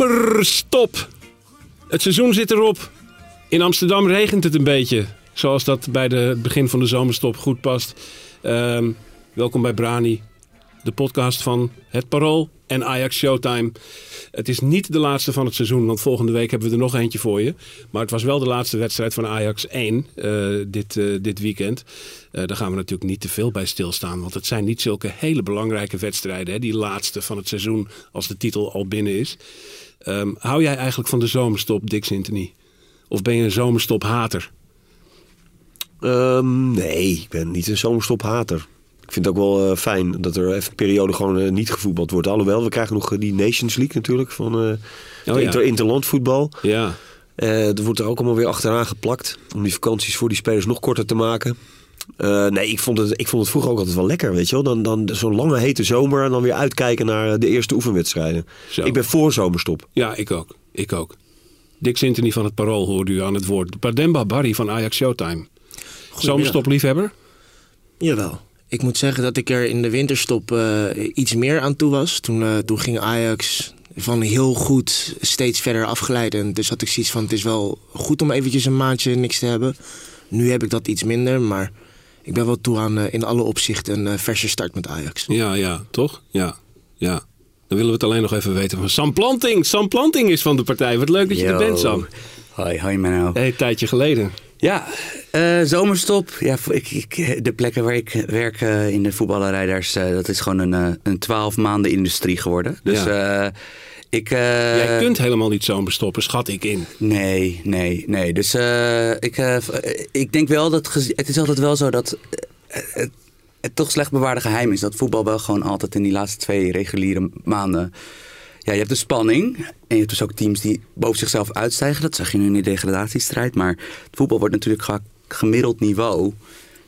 Zomerstop. Het seizoen zit erop. In Amsterdam regent het een beetje. Zoals dat bij het begin van de zomerstop goed past. Ehm, welkom bij Brani. De podcast van Het Parool en Ajax Showtime. Het is niet de laatste van het seizoen, want volgende week hebben we er nog eentje voor je. Maar het was wel de laatste wedstrijd van Ajax 1 eh, dit, eh, dit weekend. Eh, daar gaan we natuurlijk niet te veel bij stilstaan. Want het zijn niet zulke hele belangrijke wedstrijden. Hè, die laatste van het seizoen als de titel al binnen is. Ehm, hou jij eigenlijk van de zomerstop, Dick Sintony? Of ben je een zomerstop-hater? Ehm, nee, ik ben niet een zomerstophater. Ik vind het ook wel eh, fijn dat er even een periode gewoon eh, niet gevoetbald wordt. Alhoewel, we krijgen nog eh, die Nations League natuurlijk van Oh ja. inter interlandvoetbal. Ja, er wordt er ook allemaal weer achteraan geplakt om die vakanties voor die spelers nog korter te maken. Eh, nee, ik vond, het, ik vond het vroeger ook altijd wel lekker, weet je wel. Dan, dan zo'n lange hete zomer en dan weer uitkijken naar de eerste oefenwedstrijden. Zo. Ik ben voor zomerstop. ja ik ook. Ik ook. Dick Sintony van het Parool hoorde u aan het woord. Pademba Barry van Ajax Showtime. Zomerstopliefhebber? Jawel. Ik moet zeggen dat ik er in de winterstop eh, iets meer aan toe was. Toen, eh, toen ging Ajax van heel goed steeds verder afgeleid. En dus had ik zoiets van, het is wel goed om eventjes een maandje niks te hebben. Nu heb ik dat iets minder, maar ik ben wel toe aan eh, in alle opzichten een eh, verse start met Ajax. Ja, ja, toch? Ja, ja. Dan willen we het alleen nog even weten van Sam Planting. Sam Planting is van de partij. Wat leuk dat je er bent, Sam. Hoi, hoi Menno. Een tijdje geleden. Ja, eh, zomerstop. Ja, ik, ik, de plekken waar ik werk in de voetballerij, daar is, dat is gewoon een, een 12 maanden industrie geworden. Dus eh, ik... eh, Jij kunt helemaal niet zomerstoppen, schat ik in. Nee, nee, nee. Dus eh, ik, eh, ik denk wel dat... Het is altijd wel zo dat... het, het toch slecht bewaarde geheim is dat voetbal wel gewoon altijd in die laatste twee reguliere maanden... Ja, je hebt de spanning. En je hebt dus ook teams die boven zichzelf uitstijgen. Dat zag je nu in de degradatiestrijd. Maar het voetbal wordt natuurlijk qua gemiddeld niveau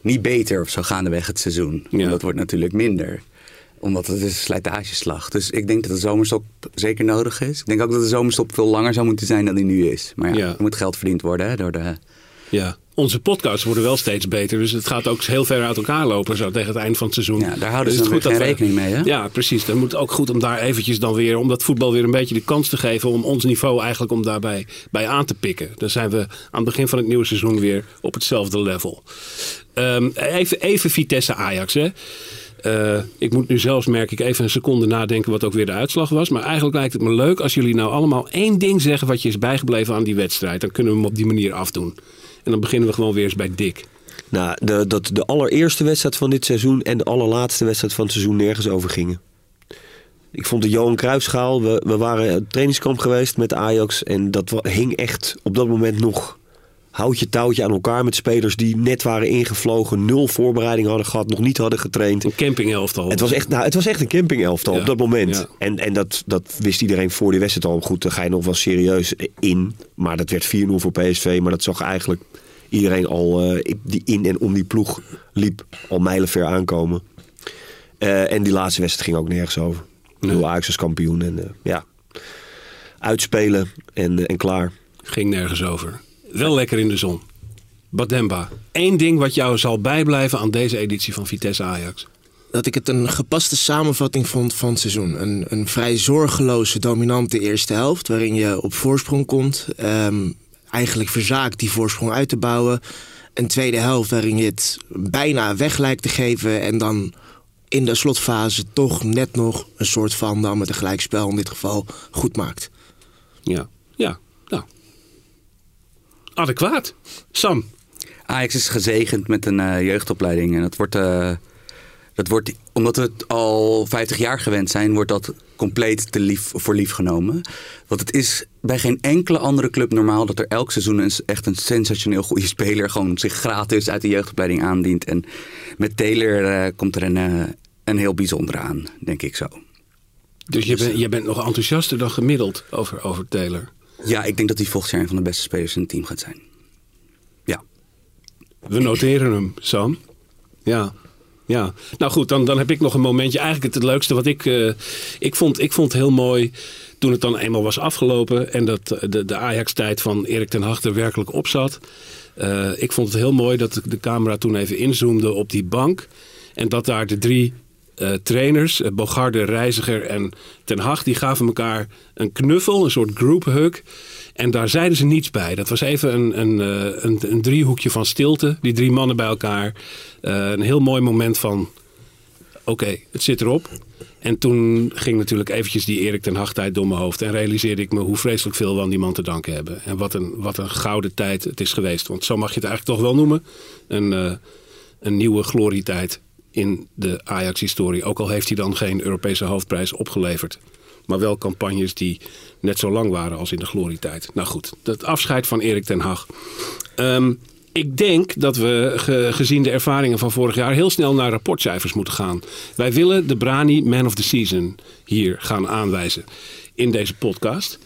niet beter of zo gaandeweg het seizoen. Ja. En dat wordt natuurlijk minder omdat het is een slijtageslag. Dus ik denk dat de zomerstop zeker nodig is. Ik denk ook dat de zomerstop veel langer zou moeten zijn dan die nu is. Maar ja, Ja. er moet geld verdiend worden hè, door de... Ja. Onze podcasts worden wel steeds beter. Dus het gaat ook heel ver uit elkaar lopen zo tegen het eind van het seizoen. Ja, daar houden Dus ze geen we- rekening mee, hè? Ja, precies. Dan moet het ook goed om daar eventjes dan weer... om dat voetbal weer een beetje de kans te geven... om ons niveau eigenlijk om daarbij bij aan te pikken. Dan zijn we aan het begin van het nieuwe seizoen weer op hetzelfde level. Ehm, even, even Vitesse Ajax, hè. Eh, ik moet nu zelfs, merk ik, even een seconde nadenken wat ook weer de uitslag was. Maar eigenlijk lijkt het me leuk als jullie nou allemaal één ding zeggen wat je is bijgebleven aan die wedstrijd. Dan kunnen we hem op die manier afdoen. En dan beginnen we gewoon weer eens bij Dick. Nou, de, dat de allereerste wedstrijd van dit seizoen en de allerlaatste wedstrijd van het seizoen nergens over gingen. Ik vond de Johan Cruijffschaal, we, we waren trainingskamp geweest met Ajax en dat hing echt op dat moment nog houtje touwtje aan elkaar met spelers die net waren ingevlogen, nul voorbereiding hadden gehad, nog niet hadden getraind. Een campingelftal. Het was echt, nou, het was echt een campingelftal Ja, op dat moment. ja. En, en dat, dat wist iedereen voor die wedstrijd al. Goed, daar ga je nog wel serieus in. Maar dat werd 4-0 voor PSV. Maar dat zag eigenlijk iedereen al eh, die in en om die ploeg liep. Al mijlenver aankomen. Eh, en die laatste wedstrijd ging ook nergens over. Ik bedoel, Ajax als kampioen. En eh, ja, uitspelen en, en klaar. Ging nergens over. Wel lekker in de zon. Bademba. Eén ding wat jou zal bijblijven aan deze editie van Vitesse Ajax. dat ik het een gepaste samenvatting vond van het seizoen. Een, een vrij zorgeloze, dominante eerste helft... waarin je op voorsprong komt. Ehm, eigenlijk verzaakt die voorsprong uit te bouwen. Een tweede helft waarin je het bijna weg lijkt te geven... en dan in de slotfase toch net nog een soort van... dan met een gelijkspel in dit geval goed maakt. Ja, ja, nou. Adequaat. Sam. Ajax is gezegend met een eh, jeugdopleiding. En dat wordt, eh, dat wordt, omdat we het al 50 jaar gewend zijn, wordt dat compleet te lief, voor lief genomen. Want het is bij geen enkele andere club normaal dat er elk seizoen een, echt een sensationeel goede speler gewoon zich gratis uit de jeugdopleiding aandient. En met Taylor eh, komt er een, een heel bijzonder aan, denk ik zo. Dus je, bent je bent nog enthousiaster dan gemiddeld over, over Taylor. Ja, ik denk dat hij volgend jaar een van de beste spelers in het team gaat zijn. Ja. We noteren hem, Sam. Ja. Ja, nou goed, dan, dan heb ik nog een momentje. Eigenlijk het, het leukste wat ik, eh, ik vond. Ik vond heel mooi toen het dan eenmaal was afgelopen. En dat eh, de, de Ajax-tijd van Erik ten Hag er werkelijk op zat. Eh, ik vond het heel mooi dat de camera toen even inzoomde op die bank. En dat daar de drie eh, trainers, uh, Bogarde, Reiziger en Ten Hag, die gaven elkaar een knuffel, een soort group hug. En daar zeiden ze niets bij. Dat was even een, een, eh, een, een driehoekje van stilte. Die drie mannen bij elkaar. Eh, een heel mooi moment van, oké, het zit erop. En toen ging natuurlijk eventjes die Erik ten Hag tijd door mijn hoofd. En realiseerde ik me hoe vreselijk veel we aan die man te danken hebben. En wat een, wat een gouden tijd het is geweest. Want zo mag je het eigenlijk toch wel noemen. Een, eh, een nieuwe glorietijd in de Ajax-historie. Ook al heeft hij dan geen Europese hoofdprijs opgeleverd. Maar wel campagnes die net zo lang waren als in de glorietijd. Nou goed, het afscheid van Erik ten Hag. Ehm, ik denk dat we, ge- gezien de ervaringen van vorig jaar, heel snel naar rapportcijfers moeten gaan. Wij willen de Brani Man of the Season hier gaan aanwijzen in deze podcast.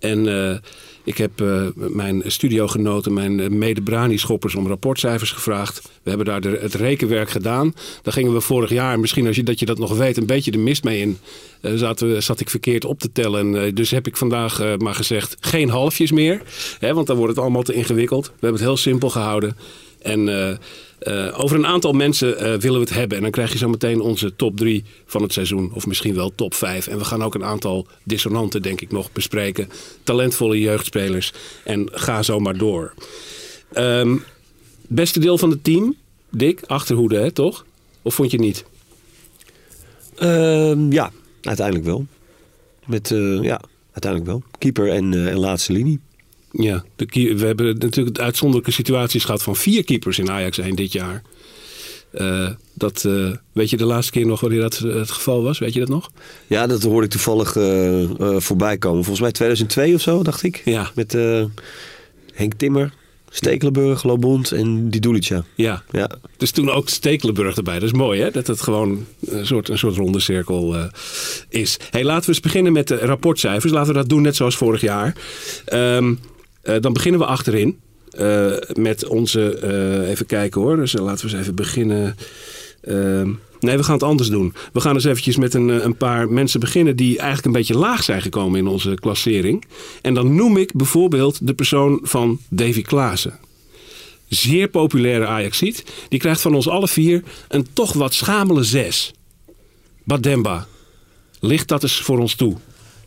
En eh, ik heb eh, mijn studiogenoten, mijn eh, mede-Brani-schoppers om rapportcijfers gevraagd. We hebben daar de- het rekenwerk gedaan. Daar gingen we vorig jaar, misschien als je, dat je dat nog weet, een beetje de mist mee in. We- zat ik verkeerd op te tellen. En, dus heb ik vandaag maar gezegd, geen halfjes meer. Hè, want dan wordt het allemaal te ingewikkeld. We hebben het heel simpel gehouden. En eh, over een aantal mensen eh, willen we het hebben. En dan krijg je zo meteen onze top 3 van het seizoen. Of misschien wel top 5. En we gaan ook een aantal dissonanten, denk ik, nog bespreken. Talentvolle jeugdspelers. En ga zo maar door. Ehm, beste deel van het team, Dick, achterhoede, hè, toch? Of vond je niet? Ehm, ja, uiteindelijk wel. Met, eh, ja, uiteindelijk wel. Keeper en, en laatste linie. Ja, de, we hebben natuurlijk uitzonderlijke situaties gehad van vier keepers in Ajax 1 dit jaar. Eh, dat, eh, weet je de laatste keer nog wanneer dat eh, het geval was? Weet je dat nog? Ja, dat hoorde ik toevallig eh, voorbij komen. Volgens mij 2002 of zo, dacht ik. Ja. Met Henk Timmer, Stekelenburg, Lobond en Didulica. Ja. Ja, Dus toen ook Stekelenburg erbij. Dat is mooi hè, dat het gewoon een soort, een soort ronde cirkel is. Hey, laten we eens beginnen met de rapportcijfers. Laten we dat doen net zoals vorig jaar. Ehm, eh, dan beginnen we achterin. eh, met onze, eh, even kijken hoor. Dus laten we eens even beginnen. Ehm, nee, we gaan het anders doen. We gaan eens eventjes met een, een paar mensen beginnen die eigenlijk een beetje laag zijn gekomen in onze klassering. En dan noem ik bijvoorbeeld de persoon van Davy Klaassen zeer populaire Ajaxiet. Die krijgt van ons alle vier een toch wat schamele zes. Bademba, ligt dat eens voor ons toe?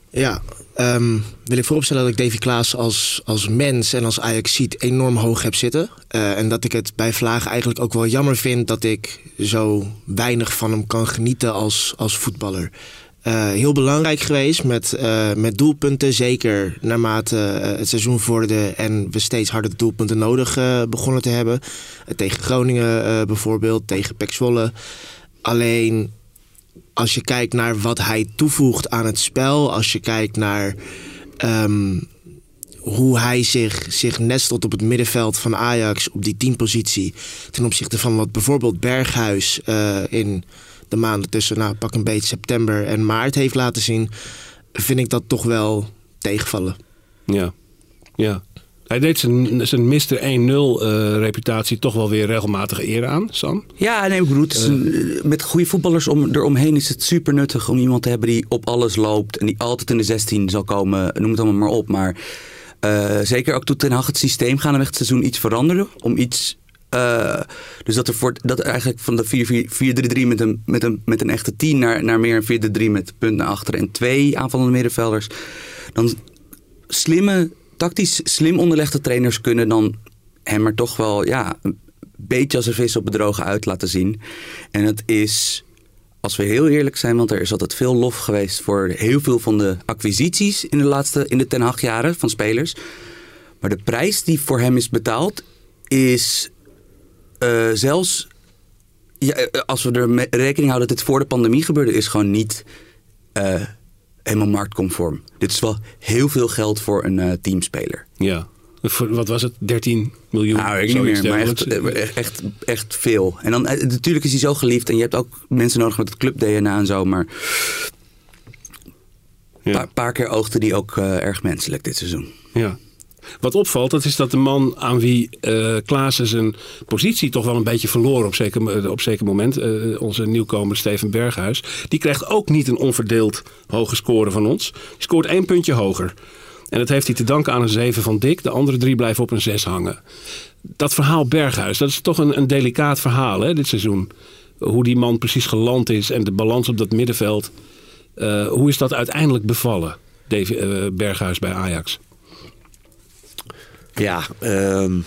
Ja, ehm, wil ik vooropstellen dat ik Davy Klaas als, als mens en als Ajaxiet enorm hoog heb zitten. Eh, en dat ik het bij Vlaag eigenlijk ook wel jammer vind dat ik zo weinig van hem kan genieten als, als voetballer. Eh, heel belangrijk geweest met, eh, met doelpunten, zeker naarmate het seizoen vorderde en we steeds harder doelpunten nodig begonnen te hebben. Tegen Groningen bijvoorbeeld, tegen Pek Zwolle. Alleen als je kijkt naar wat hij toevoegt aan het spel, als je kijkt naar ehm, hoe hij zich, zich nestelt op het middenveld van Ajax op die teampositie ten opzichte van wat bijvoorbeeld Berghuis eh, in de maanden tussen, nou pak een beetje september en maart heeft laten zien, vind ik dat toch wel tegenvallen. Ja, ja. Hij deed zijn, zijn Mr. 1-0 eh, reputatie toch wel weer regelmatig eer aan, Sam. Ja, nee, ik bedoel, is een- met goede voetballers om, eromheen is het super nuttig om iemand te hebben die op alles loopt en die altijd in de 16 zal komen, noem het allemaal maar op. Maar eh, zeker ook toen Ten Hag het systeem gaan we het seizoen iets veranderen. Om iets, eh, dus dat er voor, dat er eigenlijk van de 4-3-3 met een, met, een, met een echte 10 naar, naar meer een 4-3 met punt naar achteren en twee aanvallende middenvelders. Dan slimme, tactisch slim onderlegde trainers kunnen dan hem er toch wel ja, een beetje als een vis op bedrogen uit laten zien. En het is, als we heel eerlijk zijn, want er is altijd veel lof geweest voor heel veel van de acquisities in de laatste, in de ten acht jaren van spelers. Maar de prijs die voor hem is betaald is eh, zelfs, ja, eh, als we er rekening houden dat dit voor de pandemie gebeurde, is gewoon niet eh, helemaal marktconform. Dit is wel heel veel geld voor een eh, teamspeler. Ja. Voor- Wat was het? 13 miljoen? Nou, ik niet meer, maar echt, dergelijks. echt, echt, echt veel. En dan, eh, natuurlijk is hij zo geliefd en je hebt ook mensen nodig met het club-DNA en zo, maar een Ja. paar, paar keer oogde die ook eh, erg menselijk dit seizoen. Ja. Wat opvalt, dat is dat de man aan wie eh Klaassen zijn positie toch wel een beetje verloor op zeker, op zeker moment, eh, onze nieuwkomer Steven Berghuis, die krijgt ook niet een onverdeeld hoge score van ons. Scoort één puntje hoger. En dat heeft hij te danken aan een 7 van Dick. De andere drie blijven op een 6 hangen. Dat verhaal Berghuis, dat is toch een, een delicaat verhaal hè, dit seizoen. Hoe die man precies geland is en de balans op dat middenveld. Eh, hoe is dat uiteindelijk bevallen, Davy, eh, Berghuis bij Ajax? Ja, ehm,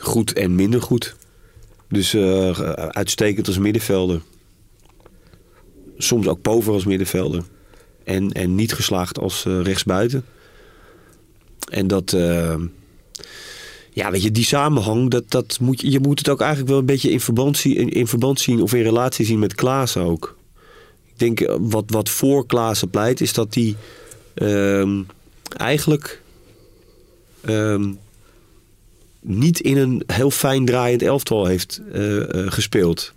goed en minder goed. Dus eh, uitstekend als middenvelder. Soms ook pover als middenvelder. En, en niet geslaagd als eh, rechtsbuiten. En dat... ehm, ja, weet je, die samenhang, dat, dat moet, je moet het ook eigenlijk wel een beetje in verband, zien, in, verband zien of in relatie zien met Klaassen ook. Ik denk, eh, wat, wat voor Klaassen pleit, is dat hij ehm, eigenlijk ehm, niet in een heel fijn draaiend elftal heeft eh, eh, gespeeld.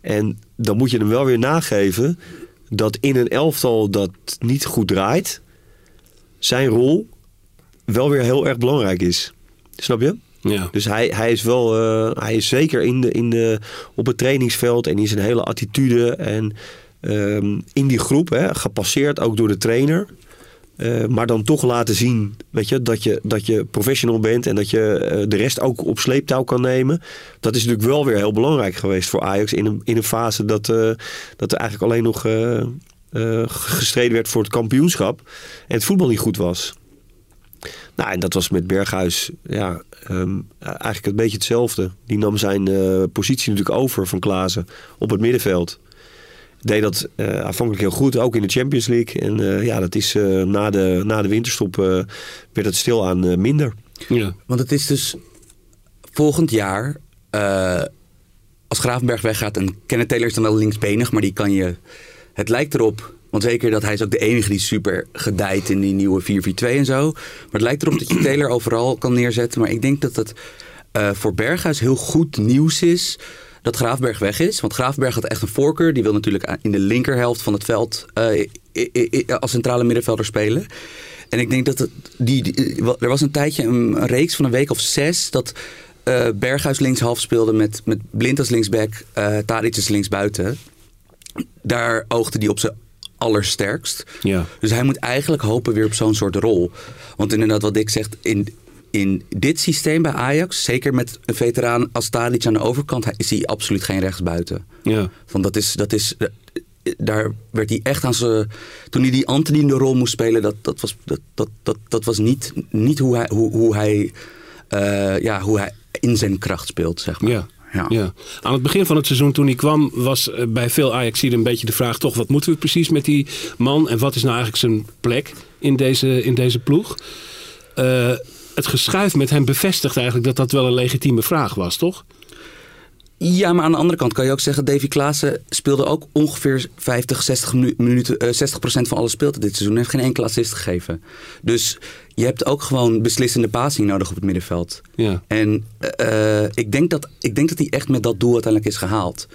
En dan moet je hem wel weer nageven dat in een elftal dat niet goed draait, zijn rol wel weer heel erg belangrijk is. Snap je? Ja. Dus hij, hij is wel, eh, hij is zeker in de, in de, op het trainingsveld en in zijn hele attitude en ehm, in die groep, hè, gepasseerd ook door de trainer. Eh, maar dan toch laten zien weet je, dat, je, dat je professional bent en dat je eh, de rest ook op sleeptouw kan nemen. Dat is natuurlijk wel weer heel belangrijk geweest voor Ajax in een, in een fase dat, eh, dat er eigenlijk alleen nog gestreden werd voor het kampioenschap en het voetbal niet goed was. Nou, en dat was met Berghuis ja, ehm, eigenlijk een beetje hetzelfde. Die nam zijn positie natuurlijk over van Klaassen op het middenveld. Deed dat eh, aanvankelijk heel goed, ook in de Champions League. En eh, ja, dat is eh, na, de, na de winterstop eh, werd het stilaan eh, minder. ja. Want het is dus volgend jaar, eh, als Gravenberg weggaat, en Kenneth Taylor is dan wel linksbenig, maar die kan je, het lijkt erop, want zeker dat hij is ook de enige die super gedijt in die nieuwe 4-4-2 en zo. Maar het lijkt erop dat je Taylor overal kan neerzetten, maar ik denk dat het eh, voor Berghuis heel goed nieuws is dat Graafberg weg is. Want Graafberg had echt een voorkeur. Die wil natuurlijk in de linkerhelft van het veld eh, als centrale middenvelder spelen. En ik denk dat het, die, die- er was een tijdje een, een reeks van een week of zes dat eh, Berghuis linkshalf speelde met, met Blind als linksback, Tadic als linksbuiten. Daar oogde hij op zijn allersterkst. Ja. Dus hij moet eigenlijk hopen weer op zo'n soort rol. Want inderdaad, wat Dick zegt, in, in dit systeem bij Ajax, zeker met een veteraan als Tadic aan de overkant, is hij absoluut geen rechtsbuiten. Ja. Van dat is, dat is, daar werd hij echt aan zijn. Toen hij die Anthony de rol moest spelen, dat, dat was, dat, dat, dat, dat was niet, niet hoe hij, hoe, hoe, hij, eh, ja, hoe hij in zijn kracht speelt, zeg maar. Ja. Ja. Ja. Aan het begin van het seizoen toen hij kwam was eh, bij veel Ajaxiden een beetje de vraag toch wat moeten we precies met die man en wat is nou eigenlijk zijn plek in deze, in deze ploeg. Eh, het geschuif met hem bevestigt eigenlijk dat dat wel een legitieme vraag was, toch? Ja, maar aan de andere kant kan je ook zeggen... Davy Klaassen speelde ook ongeveer 50, 60, minu- minuten, eh, 60% dit seizoen. Hij heeft geen enkele assist gegeven. Dus je hebt ook gewoon beslissende passing nodig op het middenveld. Ja. En eh, ik, denk dat, ik denk dat hij echt met dat doel uiteindelijk is gehaald.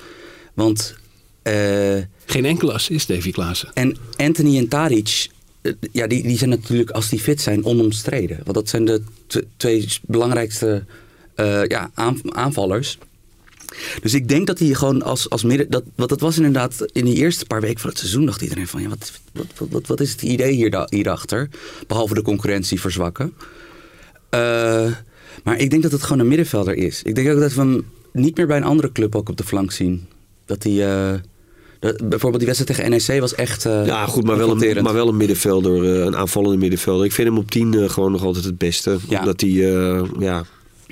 Want... eh, Geen enkele assist, Davy Klaassen. en Anthony en Tadic, eh, ja, die, die zijn natuurlijk, als die fit zijn, onomstreden. Want dat zijn de tw- twee belangrijkste eh, ja, aan- aanvallers. Dus ik denk dat hij gewoon als, als midden... Dat, want dat was inderdaad in die eerste paar weken van het seizoen... dacht iedereen van, ja, wat, wat, wat, wat, is het idee hier, hierachter? Behalve de concurrentie verzwakken. Eh, maar ik denk dat het gewoon een middenvelder is. Ik denk ook dat we hem niet meer bij een andere club ook op de flank zien. Dat hij... eh, dat- bijvoorbeeld die wedstrijd tegen NEC was echt eh Ja, goed, maar wel, een, maar wel een middenvelder, eh, een aanvallende middenvelder. Ik vind hem op 10 eh, gewoon nog altijd het beste. Ja. Omdat hij, eh, ja,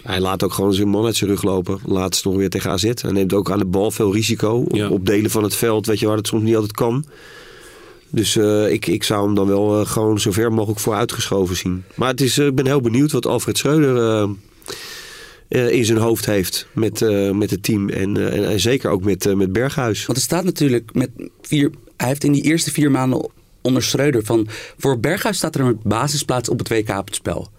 hij laat ook gewoon zijn man uit zijn rug lopen. Laatst nog weer tegen AZ. Hij neemt ook aan de bal veel risico. Op, Ja. op delen van het veld, weet je, waar het soms niet altijd kan. Dus eh, ik, ik zou hem dan wel eh, gewoon zo ver mogelijk vooruitgeschoven zien. Maar het is, eh, ik ben heel benieuwd wat Alfred Schreuder eh, in zijn hoofd heeft met, eh, met het team. En, eh, en, en zeker ook met, met Berghuis. Want er staat natuurlijk met vier... Hij heeft in die eerste vier maanden onder Schreuder van... Voor Berghuis staat er een basisplaats op het WK op het spel.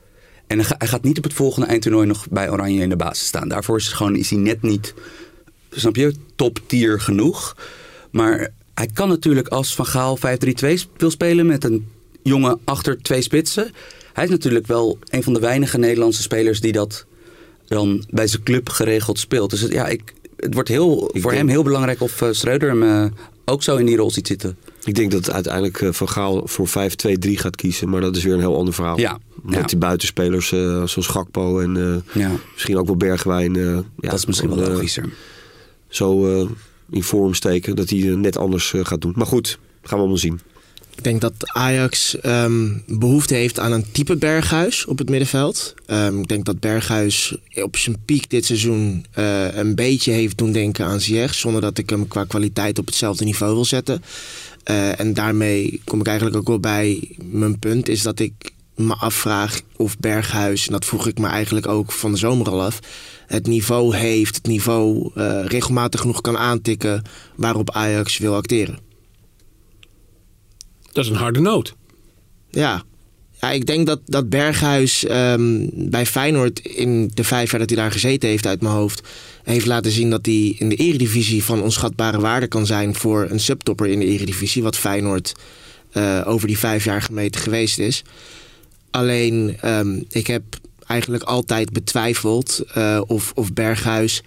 En hij gaat niet op het volgende eindtoernooi nog bij Oranje in de basis staan. Daarvoor is, het gewoon, is hij net niet, snap je, top tier genoeg. Maar hij kan natuurlijk als Van Gaal 5-3-2 wil spelen met een jongen achter twee spitsen. Hij is natuurlijk wel een van de weinige Nederlandse spelers die dat dan bij zijn club geregeld speelt. Dus het, ja, ik, het wordt heel, voor denk- hem heel belangrijk of eh, Schreuder hem eh, ook zo in die rol ziet zitten. Ik denk dat uiteindelijk eh, Van Gaal voor 5-2-3 gaat kiezen. Maar dat is weer een heel ander verhaal. Ja, Met ja. die buitenspelers eh, zoals Gakpo en Ja, misschien ook wel Bergwijn. dat is misschien wel logischer. Zo in vorm steken dat hij net anders gaat doen. Maar goed, gaan we allemaal zien. Ik denk dat Ajax ehm, behoefte heeft aan een type Berghuis op het middenveld. Ehm, ik denk dat Berghuis op zijn piek dit seizoen eh, een beetje heeft doen denken aan Ziyech. Zonder dat ik hem qua kwaliteit op hetzelfde niveau wil zetten. Eh, en daarmee kom ik eigenlijk ook wel bij mijn punt. Is dat ik me afvraag of Berghuis, en dat vroeg ik me eigenlijk ook van de zomer al af... het niveau heeft, het niveau eh, regelmatig genoeg kan aantikken... waarop Ajax wil acteren. Dat is een harde noot. Ja. ja, ik denk dat, dat Berghuis ehm, bij Feyenoord in de vijf jaar dat hij daar gezeten heeft uit mijn hoofd... heeft laten zien dat hij in de eredivisie van onschatbare waarde kan zijn... voor een subtopper in de eredivisie, wat Feyenoord eh, over die vijf jaar gemeten geweest is. Alleen, ehm, ik heb eigenlijk altijd betwijfeld eh, of, of Berghuis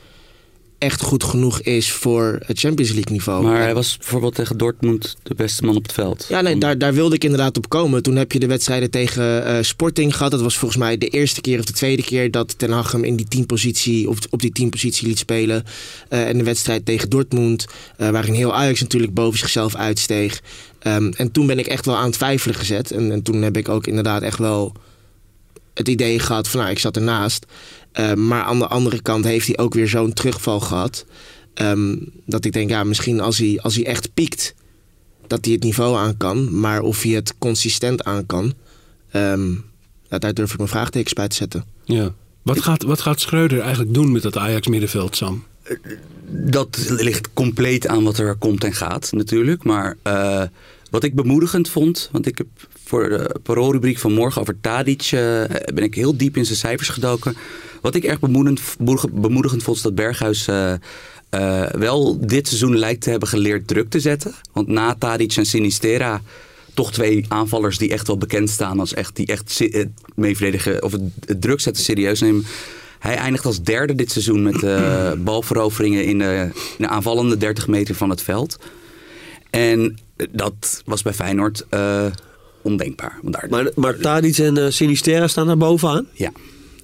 echt goed genoeg is voor het Champions League niveau. Maar hij was bijvoorbeeld tegen Dortmund de beste man op het veld. Ja, nee, daar, daar wilde ik inderdaad op komen. Toen heb je de wedstrijden tegen eh, Sporting gehad. Dat was volgens mij de eerste keer of de tweede keer dat Ten Hag hem in die teampositie, op, op die teampositie liet spelen. Eh, en de wedstrijd tegen Dortmund, eh, waarin heel Ajax natuurlijk boven zichzelf uitsteeg. Ehm, en toen ben ik echt wel aan het twijfelen gezet. En, en toen heb ik ook inderdaad echt wel het idee gehad van, nou, ik zat ernaast. Eh, maar aan de andere kant heeft hij ook weer zo'n terugval gehad. ehm, dat ik denk, ja, misschien als hij, als hij echt piekt, dat hij het niveau aan kan. Maar of hij het consistent aan kan, ehm, ja, daar durf ik mijn vraagtekens bij te zetten. Ja. Wat gaat, wat gaat Schreuder eigenlijk doen met dat Ajax middenveld, Sam? Dat ligt compleet aan wat er komt en gaat natuurlijk. Maar eh, wat ik bemoedigend vond, want ik heb voor de paroolrubriek van morgen over Tadic... eh, ben ik heel diep in zijn cijfers gedoken. Wat ik erg bemoedigend, bemoedigend vond is dat Berghuis... eh, eh, wel dit seizoen lijkt te hebben geleerd druk te zetten. Want na Tadic en Sinistera toch twee aanvallers die echt wel bekend staan als echt die echt het meeverdedigen of het, het druk zetten serieus nemen. Hij eindigt als derde dit seizoen met eh, balveroveringen in de, in de aanvallende 30 meter van het veld. En dat was bij Feyenoord ondenkbaar. Daar, Maar, maar Tadic en Sinisterra staan daar bovenaan. ja.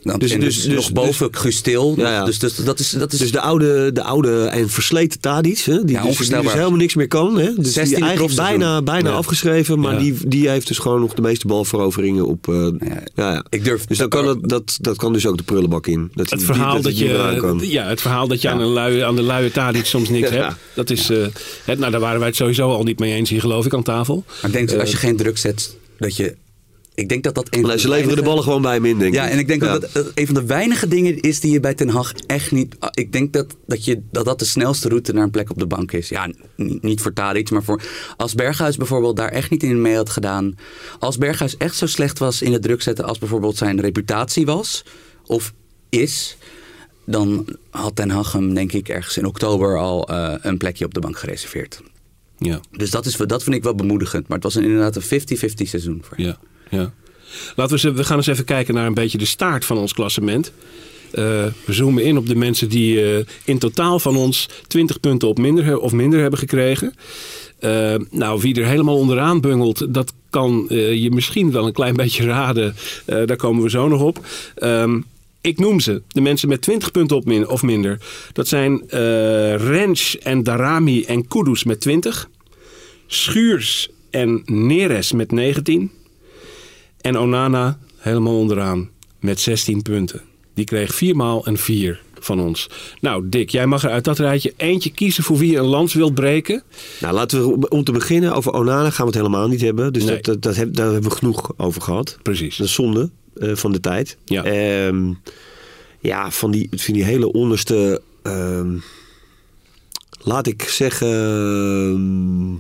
Dan, Dus- dus- dus, dus- nog boven Gustil. Ja, ja. Dus, dus dat is, dat is Dus de oude, de oude en versleten Tadic, hè, die, dus, die dus helemaal niks meer kan. Hè, dus 16e die eigenlijk bijna, bijna Ja. afgeschreven, maar Ja. die, die heeft dus gewoon nog de meeste balveroveringen op. eh, ja. Ja, Ik durf- dus dan kan het, dat, dat kan dus ook de prullenbak in. Dat Het die- verhaal die- dat, je, ja, het verhaal dat je aan, een lui, aan de luie Tadic soms niks Ja. hebt. Dat is, eh, het, nou, daar waren wij het sowieso al niet mee eens hier, geloof ik, aan tafel. Maar ik denk dat als je geen druk zet, dat je... Ik denk dat dat een Nee, ze leveren de ballen gewoon bij hem in, denk ik. Ja, en ik denk Ja. dat dat een van de weinige dingen is die je bij Ten Hag echt niet... ah, Ik denk dat dat, je, dat dat de snelste route naar een plek op de bank is. Ja, niet voor Tadic, maar voor... Als Berghuis bijvoorbeeld daar echt niet in mee had gedaan... Als Berghuis echt zo slecht was in het druk zetten als bijvoorbeeld zijn reputatie was... Of is... Dan had Ten Hag hem denk ik ergens in oktober al eh, een plekje op de bank gereserveerd. Ja, Dus dat, is, dat vind ik wel bemoedigend. Maar het was een- inderdaad een 50-50 seizoen voor hem. ja, ja. Laten we, we gaan eens even kijken naar een beetje de staart van ons klassement. Eh, we zoomen in op de mensen die eh, in totaal van ons 20 punten op minder, of minder hebben gekregen. Eh, nou, wie er helemaal onderaan bungelt, dat kan je misschien wel een klein beetje raden. Daar komen we zo nog op. Ehm, ik noem ze, de mensen met 20 punten op min, of minder. Dat zijn eh Rens en Darami en Kudus met 20. Schuurs en Neres met 19. En Onana helemaal onderaan met 16 punten. Die kreeg viermaal een 4 van ons. Nou, Dick, jij mag er uit dat rijtje eentje kiezen voor wie je een lans wilt breken. Nou, laten we om- te beginnen over Onana gaan we het helemaal niet hebben. Dus Nee. dat, dat, dat heb, daar hebben we genoeg over gehad. Precies. Dat is zonde eh, van de tijd. Ja. Ehm, ja, van die, van die hele onderste... ehm, laat ik zeggen... ehm,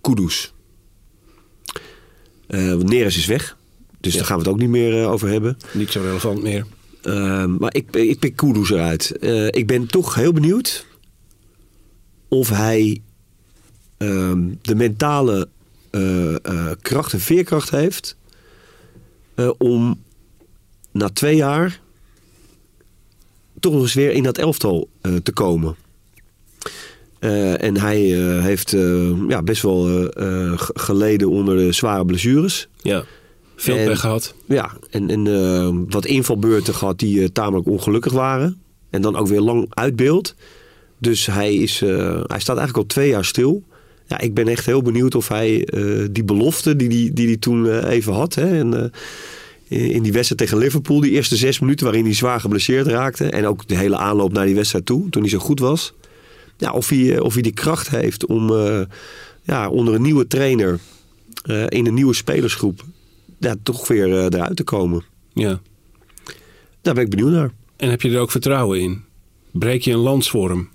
Kudus. Eh, want Neres is weg. Dus Ja. daar gaan we het ook niet meer eh, over hebben. Niet zo relevant meer. Ehm, maar ik, ik pik Kudus eruit. Eh, ik ben toch heel benieuwd of hij ehm, de mentale eh, eh, kracht en veerkracht heeft eh, om na twee jaar toch nog eens weer in dat elftal eh, te komen. Eh, en hij eh, heeft eh, ja, best wel geleden onder de zware blessures. Ja. Veel En- pech gehad. Ja, en, en wat invalbeurten gehad die tamelijk ongelukkig waren. En dan ook weer lang uit beeld. Dus hij, is, hij staat eigenlijk al twee jaar stil. Ja, ik ben echt heel benieuwd of hij die belofte die hij die, die, die toen even had. Hè, en, in die wedstrijd tegen Liverpool, die eerste zes minuten waarin hij zwaar geblesseerd raakte. En ook de hele aanloop naar die wedstrijd toe, toen hij zo goed was. Ja, of, hij, eh, of hij die kracht heeft om eh, ja, onder een nieuwe trainer eh, in een nieuwe spelersgroep ja, toch weer eruit te komen. Ja. Daar ben ik benieuwd naar. En heb je er ook vertrouwen in? Breek je een hem?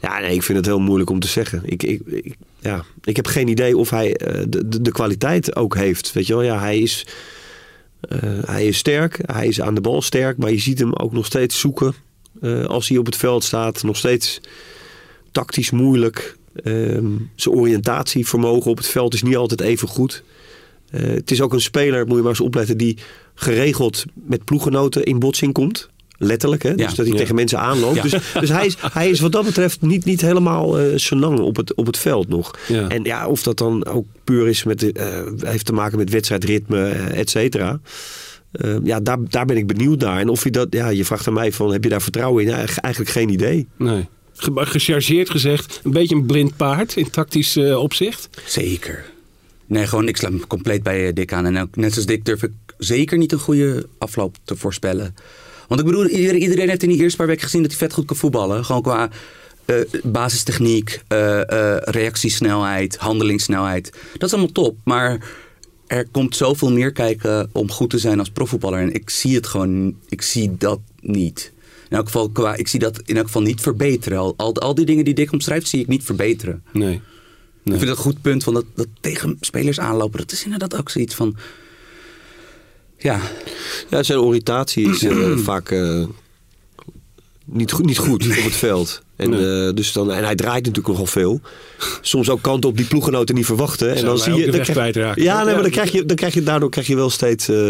Ja, nee, ik vind het heel moeilijk om te zeggen. Ik, ik, ik, ja, ik heb geen idee of hij de, de, de kwaliteit ook heeft. Weet je wel, ja, hij is, hij is sterk, hij is aan de bal sterk, maar je ziet hem ook nog steeds zoeken als hij op het veld staat. Nog steeds tactisch moeilijk. Ehm, zijn oriëntatievermogen op het veld is niet altijd even goed. Eh, het is ook een speler, moet je maar eens opletten, die geregeld met ploeggenoten in botsing komt. Letterlijk, hè? Ja. dus dat hij Ja. tegen mensen aanloopt. Ja. Dus, dus hij, is, hij is wat dat betreft niet, niet helemaal eh senang op het, op het veld nog. En ja, of dat dan ook puur is met, eh, heeft te maken met wedstrijdritme, et cetera. Eh, ja, daar, daar ben ik benieuwd naar. En of je dat, ja, je vraagt aan mij van, heb je daar vertrouwen in? Ja, eigenlijk geen idee. Nee. Ge- Gechargeerd gezegd, een beetje een blind paard in tactisch eh, opzicht. Zeker. Nee, gewoon, ik sluit me compleet bij eh, Dick aan. En ook, net zoals Dick durf ik zeker niet een goede afloop te voorspellen. Want ik bedoel, iedereen, heeft in die eerste paar weken gezien dat hij vet goed kan voetballen. Gewoon qua eh, basistechniek, reactiesnelheid, handelingssnelheid. Dat is allemaal top. Maar er komt zoveel meer kijken om goed te zijn als profvoetballer. En ik zie het gewoon, ik zie dat niet. In elk geval, qua, ik zie dat in elk geval niet verbeteren. Al, al, al die dingen die Dick omschrijft, zie ik niet verbeteren. Nee. Ik vind het een goed punt van dat, dat tegen spelers aanlopen. Dat is inderdaad ook zoiets van. Ja, Ja, zijn oriëntatie is eh, vaak eh, niet, goed, niet goed op het veld. En, Nee. eh, dus dan, en hij draait natuurlijk nogal veel. Soms ook kanten op die ploeggenoten niet verwachten. En dan zie je. Dan krijg, ja, nee, maar dan krijg je, dan krijg je, daardoor krijg je wel steeds eh,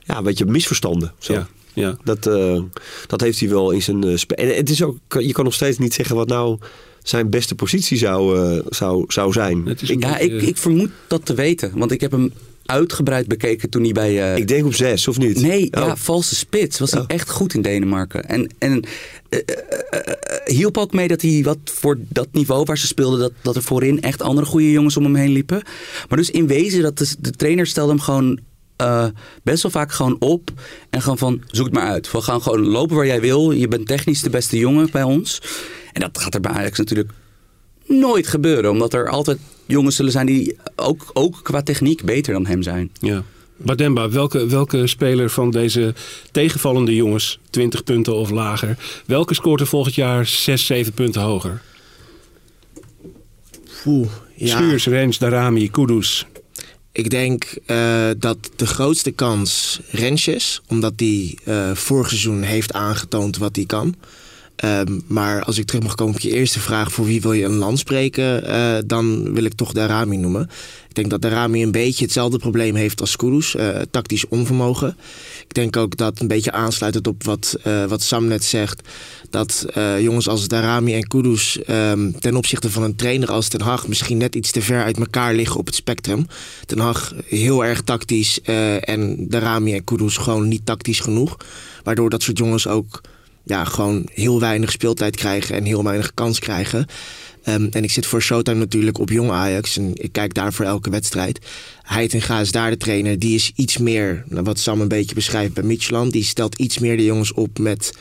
ja, een beetje misverstanden. Zo. Ja. Ja. Dat, eh, dat heeft hij wel in zijn spe- En het is ook, je kan nog steeds niet zeggen wat nou zijn beste positie zou, eh, zou, zou zijn. Het is Ik, een ja ik, ik vermoed dat te weten. Want ik heb hem uitgebreid bekeken toen hij bij. eh, ik denk op zes, of niet? Nee, Oh. ja, valse spits. Was hij Oh. echt goed in Denemarken. En, en eh, eh, eh, hielp ook mee dat hij wat voor dat niveau waar ze speelden, dat, dat er voorin echt andere goede jongens om hem heen liepen. Maar dus in wezen, dat de, de trainer stelde hem gewoon eh, best wel vaak gewoon op. En gewoon van, zoek het maar uit. We gaan gewoon lopen waar jij wil. Je bent technisch de beste jongen bij ons. En dat gaat er bij Ajax natuurlijk nooit gebeuren. Omdat er altijd jongens zullen zijn die ook, ook qua techniek beter dan hem zijn. Ja. Bademba, welke, welke speler van deze tegenvallende jongens, 20 punten of lager, welke scoort er volgend jaar 6, 7 punten hoger? Oeh, ja. Schuurs, Rens, Darami, Kudus. Ik denk eh, dat de grootste kans Rens is. Omdat hij eh, vorig seizoen heeft aangetoond wat hij kan. Ehm, maar als ik terug mag komen op je eerste vraag... voor wie wil je een land spreken... eh, dan wil ik toch Darami noemen. Ik denk dat Darami een beetje hetzelfde probleem heeft als Kudus. eh, tactisch onvermogen. Ik denk ook dat een beetje aansluitend op wat, eh, wat Sam net zegt... dat jongens als Darami en Kudus... ehm, ten opzichte van een trainer als Ten Hag... misschien net iets te ver uit elkaar liggen op het spectrum. Ten Hag heel erg tactisch... en Darami en Kudus gewoon niet tactisch genoeg. Waardoor dat soort jongens ook ja, gewoon heel weinig speeltijd krijgen... en heel weinig kans krijgen... Ehm, en ik zit voor Showtime natuurlijk op Jong Ajax. En ik kijk daar voor elke wedstrijd. Heitinga is daar de trainer. Die is iets meer, nou, wat Sam een beetje beschrijft bij Midtjylland. Die stelt iets meer de jongens op met...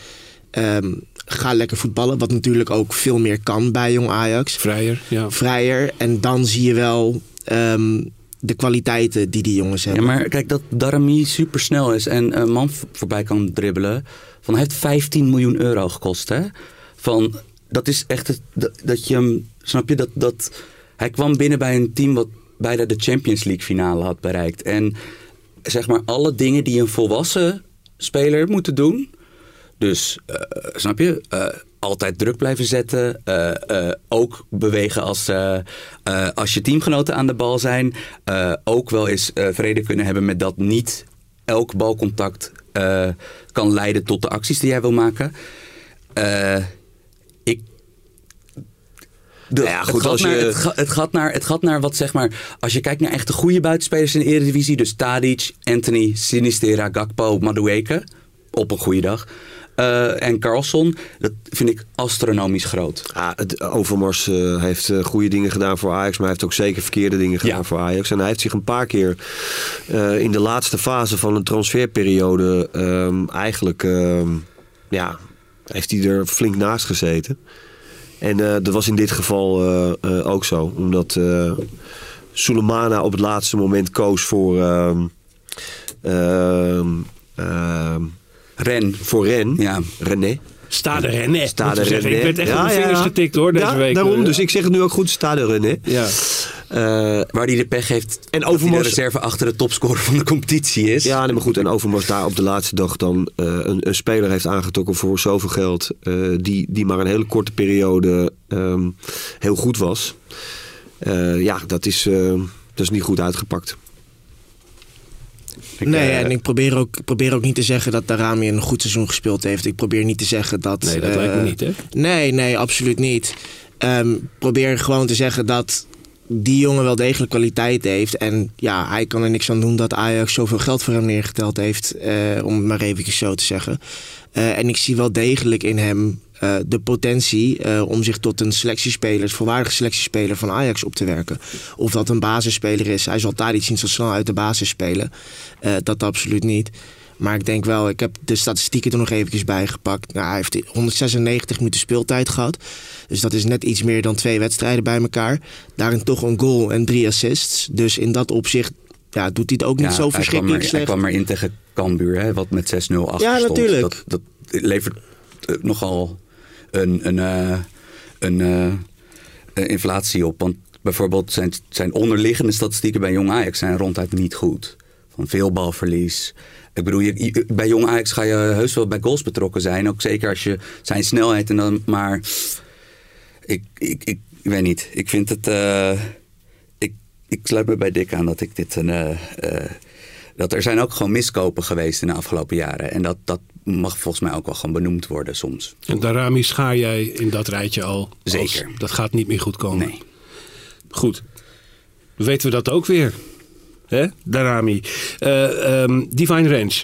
ehm, ga lekker voetballen. Wat natuurlijk ook veel meer kan bij Jong Ajax. Vrijer, ja. Vrijer. En dan zie je wel ehm, de kwaliteiten die die jongens Ja, hebben. maar kijk, dat Darami super snel is en een man voorbij kan dribbelen. Van, hij heeft 15 miljoen euro gekost, hè? Van, dat is echt het, dat, je hem, snap je, dat, dat hij kwam binnen bij een team wat bijna de Champions League finale had bereikt. En zeg maar, alle dingen die een volwassen speler moet doen. Dus, eh, snap je, eh, altijd druk blijven zetten. eh, ook bewegen als, als je teamgenoten aan de bal zijn. Ook wel eens vrede kunnen hebben met dat niet elk balcontact eh, kan leiden tot de acties die jij wil maken. Eh, ik de, Nou ja, goed, het, gaat als je- naar, het, ga- het, naar, het gaat naar wat zeg maar. Als je kijkt naar echte goede buitenspelers in de Eredivisie. Dus Tadic, Anthony, Sinistera, Gakpo, Madueke. Op een goede dag. Eh, en Carlson. Dat vind ik astronomisch groot. Het, Overmars eh, heeft eh, goede dingen gedaan voor Ajax, maar hij heeft ook zeker verkeerde dingen gedaan Ja. voor Ajax. En hij heeft zich een paar keer in de laatste fase van een transferperiode ehm, eigenlijk, ehm, ja, heeft hij er flink naast gezeten. En dat was in dit geval ook zo, omdat eh Sulemana op het laatste moment koos voor, ehm, Ren. voor Ren, Ja. René. Stade René. Stade. René. Ik werd echt Ja, op de vingers ja. getikt hoor deze ja, week. Daarom, Eh, dus ik zeg het nu ook goed, Stade René. Ja. Eh, Waar hij de pech heeft. En hij de Overmars- reserve achter de topscorer van de competitie is. ja, nee, maar goed. En Overmars daar op de laatste dag dan eh, een, een speler heeft aangetrokken voor zoveel geld. eh, die, die maar een hele korte periode ehm, heel goed was. Eh, ja, dat is, eh, dat is niet goed uitgepakt. Ik, nee, eh, en ik probeer, ook, ik probeer ook niet te zeggen dat Darami een goed seizoen gespeeld heeft. Ik probeer niet te zeggen dat... Nee, dat eh, lijkt me niet, hè? Nee, nee, absoluut niet. Ehm probeer gewoon te zeggen dat die jongen wel degelijk kwaliteit heeft. En ja, hij kan er niks aan doen dat Ajax zoveel geld voor hem neergeteld heeft. eh, om het maar even zo te zeggen. Eh, en ik zie wel degelijk in hem eh, de potentie eh, om zich tot een selectiespeler, volwaardige selectiespeler van Ajax op te werken. Of dat een basisspeler is. Hij zal daar iets niet zo snel uit de basis spelen. Eh, dat absoluut niet. Maar ik denk wel, ik heb de statistieken er nog eventjes bij gepakt. Nou, hij heeft 196 minuten speeltijd gehad. Dus dat is net iets meer dan twee wedstrijden bij elkaar. Daarin toch een goal en drie assists. Dus in dat opzicht ja, doet hij het ook niet zo verschrikkelijk er, hij slecht. kwam erin tegen Cambuur, hè, wat met 6-0 achter Ja, natuurlijk. Dat, dat levert nogal een, een, eh, eh, een inflatie op. Want bijvoorbeeld zijn, zijn onderliggende statistieken bij Jong Ajax zijn ronduit niet goed. Van veel balverlies. Ik bedoel, je, bij Jong Ajax ga je heus wel bij goals betrokken zijn. Ook zeker als je zijn snelheid en dan maar... Ik, ik, ik, weet niet. Ik vind het... eh, ik, ik sluit me bij Dick aan dat ik dit een... dat er zijn ook gewoon miskopen geweest in de afgelopen jaren. En dat, dat mag volgens mij ook wel gewoon benoemd worden soms. En Darami schaar jij in dat rijtje al. als Zeker. dat gaat niet meer goed komen. Nee. Goed. Weten we dat ook weer. Hè? Darami. Eh, ehm, Divine Range.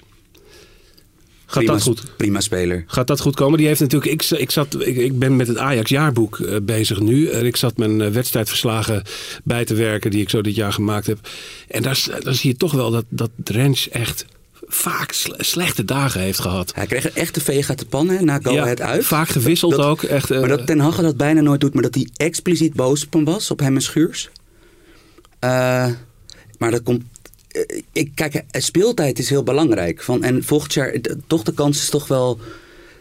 Gaat prima, dat goed? Prima speler. Gaat dat goed komen? Die heeft natuurlijk. Ik, ik, zat, ik, ik ben met het Ajax jaarboek eh, bezig nu. En ik zat mijn eh, wedstrijdverslagen bij te werken die ik zo dit jaar gemaakt heb. En daar, daar zie je toch wel dat, dat Rens echt vaak sle- slechte dagen heeft gehad. Hij kreeg een echte veeg uit de pan hè, na Go Ja, Ahead uit. vaak gewisseld Dat- ook. Echt, eh, Maar dat Ten Hag dat bijna nooit doet. Maar dat hij expliciet boos op hem was. Op hem en Schuurs. Eh, maar dat komt... eh, Ik, kijk, eh, speeltijd is heel belangrijk. Van, en volgend jaar, eh, toch de kans is toch wel...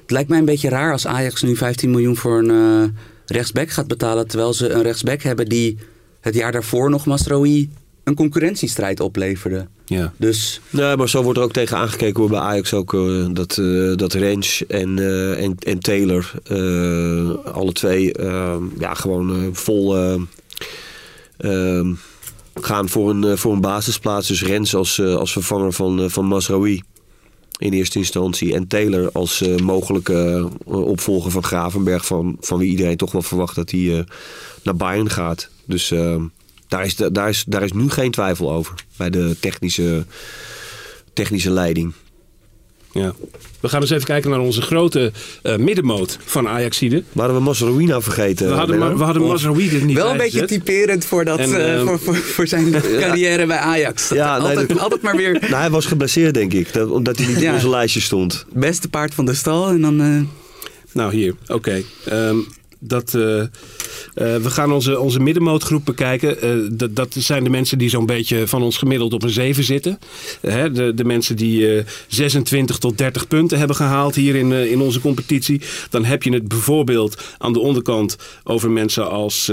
Het lijkt mij een beetje raar als Ajax nu 15 miljoen voor een eh, rechtsback gaat betalen. Terwijl ze een rechtsback hebben die het jaar daarvoor nog Masraoui een concurrentiestrijd opleverde. Ja. Dus Nee, maar zo wordt er ook tegen aangekeken hoor, bij Ajax ook. eh, dat, eh dat Range en, eh, en, en Taylor, eh, alle twee, eh, ja, gewoon eh, vol eh, eh, gaan voor een, voor een basisplaats. Dus Rens als, eh, als vervanger van, van Masraoui in eerste instantie. En Taylor als eh, mogelijke opvolger van Gravenberg. Van, van wie iedereen toch wel verwacht dat hij eh, naar Bayern gaat. Dus eh, daar, is, daar, is, daar is nu geen twijfel over. Bij de technische, technische leiding. Ja. We gaan eens even kijken naar onze grote eh, middenmoot van Ajaxide. Waren we Masraoui nou vergeten? We hadden, ma- we hadden Mazraoui er niet Wel een beetje typerend voor, dat, En, eh, ehm, voor, voor, voor zijn carrière bij Ajax. Dat Ja, nee, altijd, dat- altijd maar weer Nou, hij was geblesseerd denk ik. Dat, omdat hij niet Ja. op onze lijstje stond. beste paard van de stal. En dan, eh, Nou, hier. Oké. Ehm, dat, eh, we gaan onze, onze middenmootgroep bekijken. Eh, dat, dat zijn de mensen die zo'n beetje van ons gemiddeld op een 7 zitten. Eh, de, de mensen die eh, 26 tot 30 punten hebben gehaald hier in, in onze competitie. Dan heb je het bijvoorbeeld aan de onderkant over mensen als...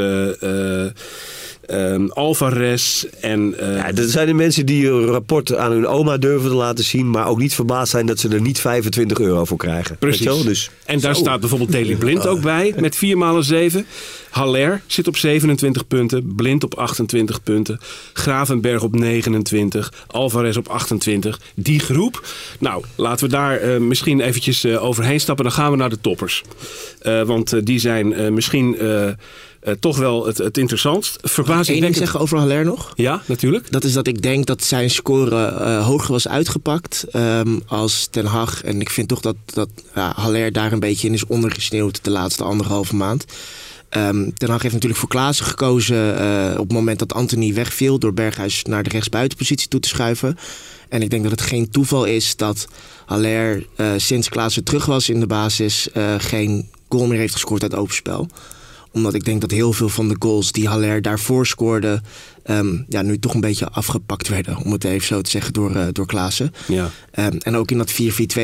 eh, eh, ehm, Alvarez en... eh, Ja, dat zijn de mensen die een rapport aan hun oma durven te laten zien, maar ook niet verbaasd zijn dat ze er niet 25 euro voor krijgen. Precies. Dus, en daar staat bijvoorbeeld Daley Blind ook bij met 4 malen 7. Haller zit op 27 punten. Blind op 28 punten. Gravenberg op 29. Alvarez op 28. Die groep. Nou, laten we daar eh, misschien eventjes eh, overheen stappen. Dan gaan we naar de toppers. Want die zijn misschien eh, toch wel het, het interessantst. Eén ding Verbazingwekkend. zeggen over Haller nog. Ja, natuurlijk. Dat is dat ik denk dat zijn score eh, hoger was uitgepakt ehm, als Ten Hag. En ik vind toch dat, dat ja, Haller daar een beetje in is ondergesneeuwd de laatste anderhalve maand. Ehm Ten Hag heeft natuurlijk voor Klaassen gekozen eh, op het moment dat Anthony wegviel... door Berghuis naar de rechtsbuitenpositie toe te schuiven. En ik denk dat het geen toeval is dat Haller eh, sinds Klaassen terug was in de basis... geen goal meer heeft gescoord uit openspel omdat ik denk dat heel veel van de goals die Haller daarvoor scoorde... ehm, ja, nu toch een beetje afgepakt werden, om het even zo te zeggen, door, eh, door Klaassen. Ja. Ehm, en ook in dat 4-4-2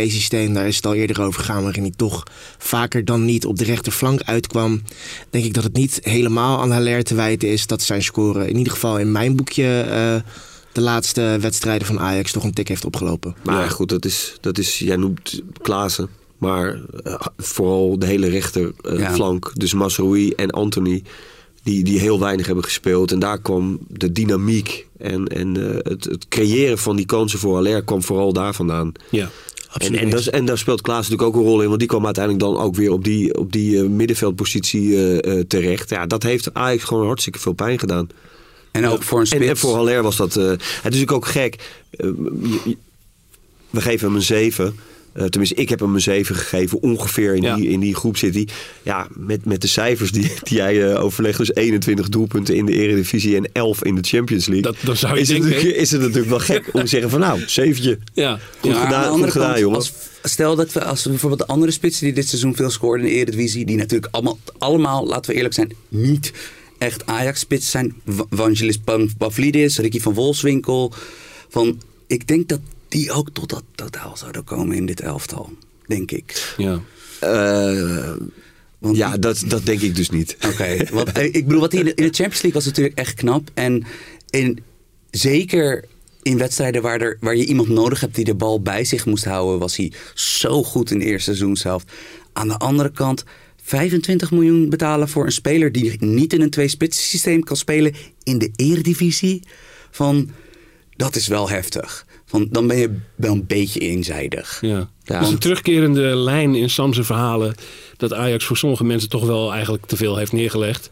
systeem, daar is het al eerder over gegaan... waarin hij toch vaker dan niet op de rechterflank uitkwam... denk ik dat het niet helemaal aan Haller te wijten is... dat zijn score in ieder geval in mijn boekje... eh, de laatste wedstrijden van Ajax toch een tik heeft opgelopen. maar Ja. goed, dat is, dat is, jij noemt Klaassen, maar eh, vooral de hele rechterflank, Ja. flank, dus Masroei en Anthony, die, die heel weinig hebben gespeeld. En daar kwam de dynamiek en, en eh, het, het creëren van die kansen voor Haller kwam vooral daar vandaan. Ja. En, en, dat, is- en daar speelt Klaas natuurlijk ook een rol in. Want die kwam uiteindelijk dan ook weer op die, op die eh, middenveldpositie eh, eh, terecht. Ja, dat heeft Ajax gewoon hartstikke veel pijn gedaan. En ook voor een En, spits. en voor Haller was dat... eh, het is natuurlijk ook gek. Eh, we geven hem een 7. Eh, tenminste, ik heb hem een 7 gegeven. Ongeveer in, Ja. die, in die groep zit hij. Ja, met, met de cijfers die, die jij eh, overlegt. Dus 21 doelpunten in de Eredivisie en 11 in de Champions League. Dat- dan zou je is, denken, het, is het natuurlijk wel gek om te zeggen van nou, zeventje. Ja. Goed Maar gedaan, goed gedaan, kant, jongen. als, stel dat we, als we bijvoorbeeld de andere spitsen die dit seizoen veel scoren in de Eredivisie, die natuurlijk allemaal, allemaal, laten we eerlijk zijn, niet echt Ajax-spitsen zijn. Vangelis Pavlidis, Ricky van Wolfswinkel. Van, ik denk dat die ook tot dat totaal zouden komen in dit elftal. Denk ik. ja. Eh, Want ja, die- dat, dat denk ik dus niet. Oké, want eh, ik bedoel, wat hij in de, in de Champions League was natuurlijk echt knap. En in, zeker in wedstrijden waar, er, waar je iemand nodig hebt die de bal bij zich moest houden, was hij zo goed in de eerste seizoen zelf. Aan de andere kant, 25 miljoen betalen voor een speler die niet in een twee-spitsen systeem kan spelen in de eredivisie. Van, dat is wel heftig. Van, dan ben je wel een beetje eenzijdig. Ja. Ja. Is een terugkerende lijn in Sam's verhalen dat Ajax voor sommige mensen toch wel eigenlijk te veel heeft neergelegd.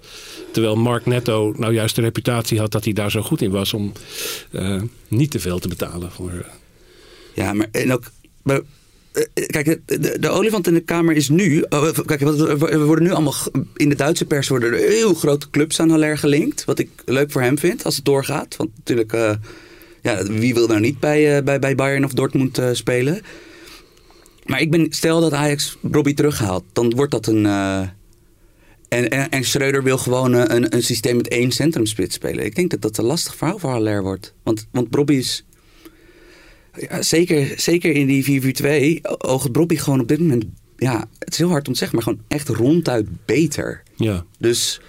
Terwijl Mark Netto nou juist de reputatie had dat hij daar zo goed in was om eh, niet te veel te betalen voor. eh, Ja, maar en ook. maar, eh, Kijk, de, de, olifant in de kamer is nu. oh, Kijk, we worden nu allemaal. In de Duitse pers worden er heel grote clubs aan Haller gelinkt. Wat ik leuk voor hem vind als het doorgaat. Want natuurlijk. Ja, wie wil nou niet bij, eh, bij, bij Bayern of Dortmund eh, spelen? Maar ik ben. Stel dat Ajax Robbie terughaalt. Dan wordt dat een. eh, en, en, en Schreuder wil gewoon een, een systeem met één centrumspits spelen. Ik denk dat dat een lastig verhaal voor Haller wordt. Want, want Robbie is. Ja, zeker, zeker in die 4-4-2 oogt Robbie gewoon op dit moment... Ja, het is heel hard om te zeggen, maar gewoon echt ronduit beter. ja. Dus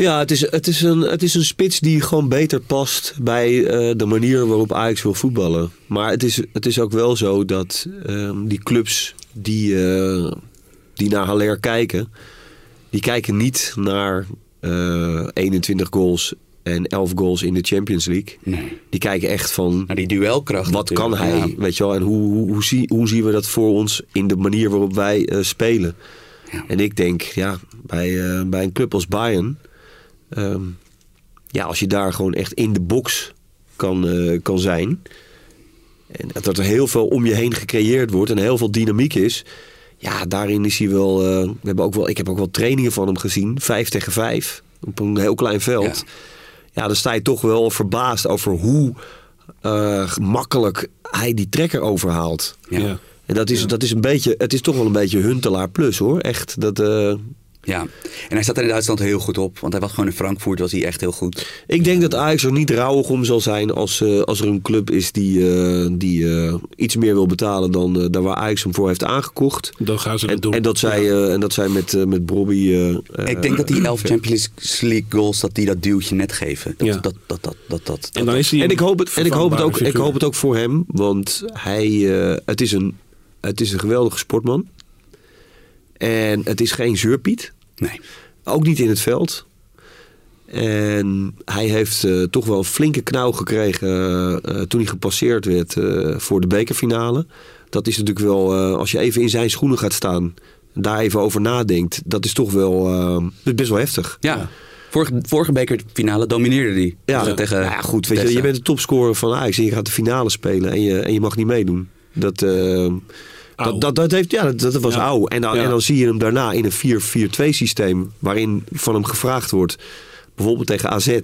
Ja, het is, het, is een, het is een spits die gewoon beter past bij eh, de manier waarop Ajax wil voetballen. Maar het is, het is ook wel zo dat ehm, die clubs die, eh, die naar Haller kijken, die kijken niet naar eh, 21 goals en 11 goals in de Champions League. nee. Die kijken echt van Nou, die duelkracht wat kan hij, ja. weet je wel, en hoe, hoe, hoe, zie, hoe zien we dat voor ons in de manier waarop wij eh, spelen. Ja. En ik denk, ja, bij, eh, bij een club als Bayern, ehm, ja, als je daar gewoon echt in de box kan, eh, kan zijn, en dat er heel veel om je heen gecreëerd wordt en heel veel dynamiek is, ja, daarin is hij wel, eh, we hebben ook wel, ik heb ook wel trainingen van hem gezien, vijf tegen vijf, op een heel klein veld. Ja. Ja, dan sta je toch wel verbaasd over hoe eh, makkelijk hij die trekker overhaalt. Ja. Ja. En dat is, dat is een beetje, het is toch wel een beetje Huntelaar plus hoor. Echt, dat, Ja, en hij zat er in Duitsland heel goed op. Want hij was gewoon in Frankfurt, was hij echt heel goed. Ik denk dat Ajax er niet rouwig om zal zijn als, eh, als er een club is die, eh, die eh, iets meer wil betalen dan eh, daar waar Ajax hem voor heeft aangekocht. Dan gaan ze En, doen. en dat zij, eh, en dat zij met, met Bobby. eh, ik denk dat die elf Champions League goals, dat die dat duwtje net geven. Dat, Ja. dat, dat, dat, dat, dat, en dan is hij En ik hoop het, en ik hoop het, ook, ik hoop het ook voor hem, want hij, eh, het, is een, het is een geweldige sportman. En het is geen zeurpiet. Nee. Ook niet in het veld. En hij heeft eh, toch wel een flinke knauw gekregen eh, toen hij gepasseerd werd eh, voor de bekerfinale. Dat is natuurlijk wel, eh, als je even in zijn schoenen gaat staan, daar even over nadenkt, dat is toch wel eh, dat is best wel heftig. Ja. Vorige, vorige bekerfinale domineerde die. Ja, Dus tegen nou ja, goed. Weet je, je bent de topscorer van Ajax en je gaat de finale spelen en je, en je mag niet meedoen. Dat, eh. Dat, dat, dat, heeft, ja, dat, dat was Ja. ouw. En, dan, Ja. en dan zie je hem daarna in een 4-4-2 systeem waarin van hem gevraagd wordt, bijvoorbeeld tegen AZ,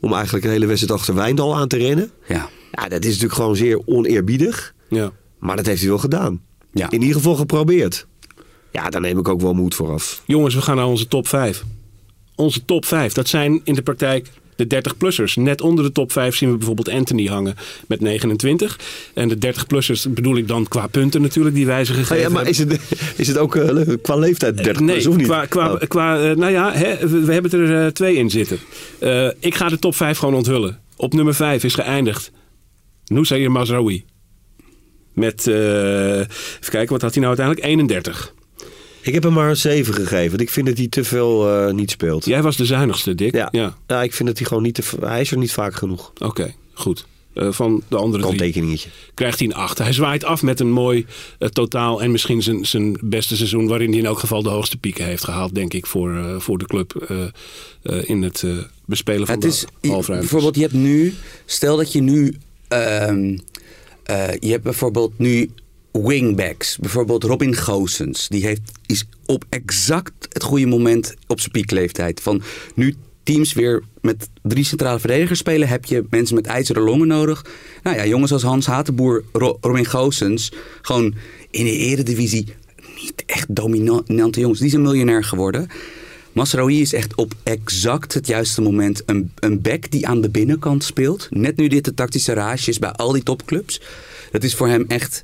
om eigenlijk een hele wedstrijd achter Wijndal aan te rennen. Ja. Ja, dat is natuurlijk gewoon zeer oneerbiedig. Ja. Maar dat heeft hij wel gedaan. Ja. In ieder geval geprobeerd. Ja, daar neem ik ook wel moed voor af. Jongens, we gaan naar onze top 5. Onze top 5, dat zijn in de praktijk de 30-plussers. Net onder de top 5 zien we bijvoorbeeld Anthony hangen met 29. En de 30-plussers bedoel ik dan qua punten natuurlijk die wij ze gegeven Oh ja, maar is het, is het ook eh, qua leeftijd 30 nee, plus, of niet? qua, qua, Oh. qua eh, nou ja, hè, we, we hebben er eh, twee in zitten. Eh, ik ga de top 5 gewoon onthullen. Op nummer 5 is geëindigd Nusair Mazraoui. Met, eh, even kijken, wat had hij nou uiteindelijk? 31. Ik heb hem maar een 7 gegeven. want Ik vind dat hij te veel eh, niet speelt. Jij was de zuinigste, Dick. Ja. ja. Ja, ik vind dat hij gewoon niet te, hij is er niet vaak genoeg. Oké, goed. Eh, van de andere drie Kanttekeningetje. krijgt hij een 8. Hij zwaait af met een mooi eh, totaal en misschien zijn, zijn beste seizoen... waarin hij in elk geval de hoogste pieken heeft gehaald, denk ik, voor, eh, voor de club... eh, eh, in het eh, bespelen van Het is, de je- halfruimtes. bijvoorbeeld, je hebt nu, stel dat je nu, ehm, eh, je hebt bijvoorbeeld nu wingbacks. Bijvoorbeeld Robin Goossens. Die heeft, is op exact het goede moment op zijn piekleeftijd. Van nu teams weer met drie centrale verdedigers spelen, heb je mensen met ijzeren longen nodig. Nou ja, jongens als Hans Hatenboer, Ro- Robin Goossens, gewoon in de eredivisie niet echt dominante jongens. Die zijn miljonair geworden. Masraoui is echt op exact het juiste moment een, een back die aan de binnenkant speelt. Net nu dit de tactische rage is bij al die topclubs. Dat is voor hem echt,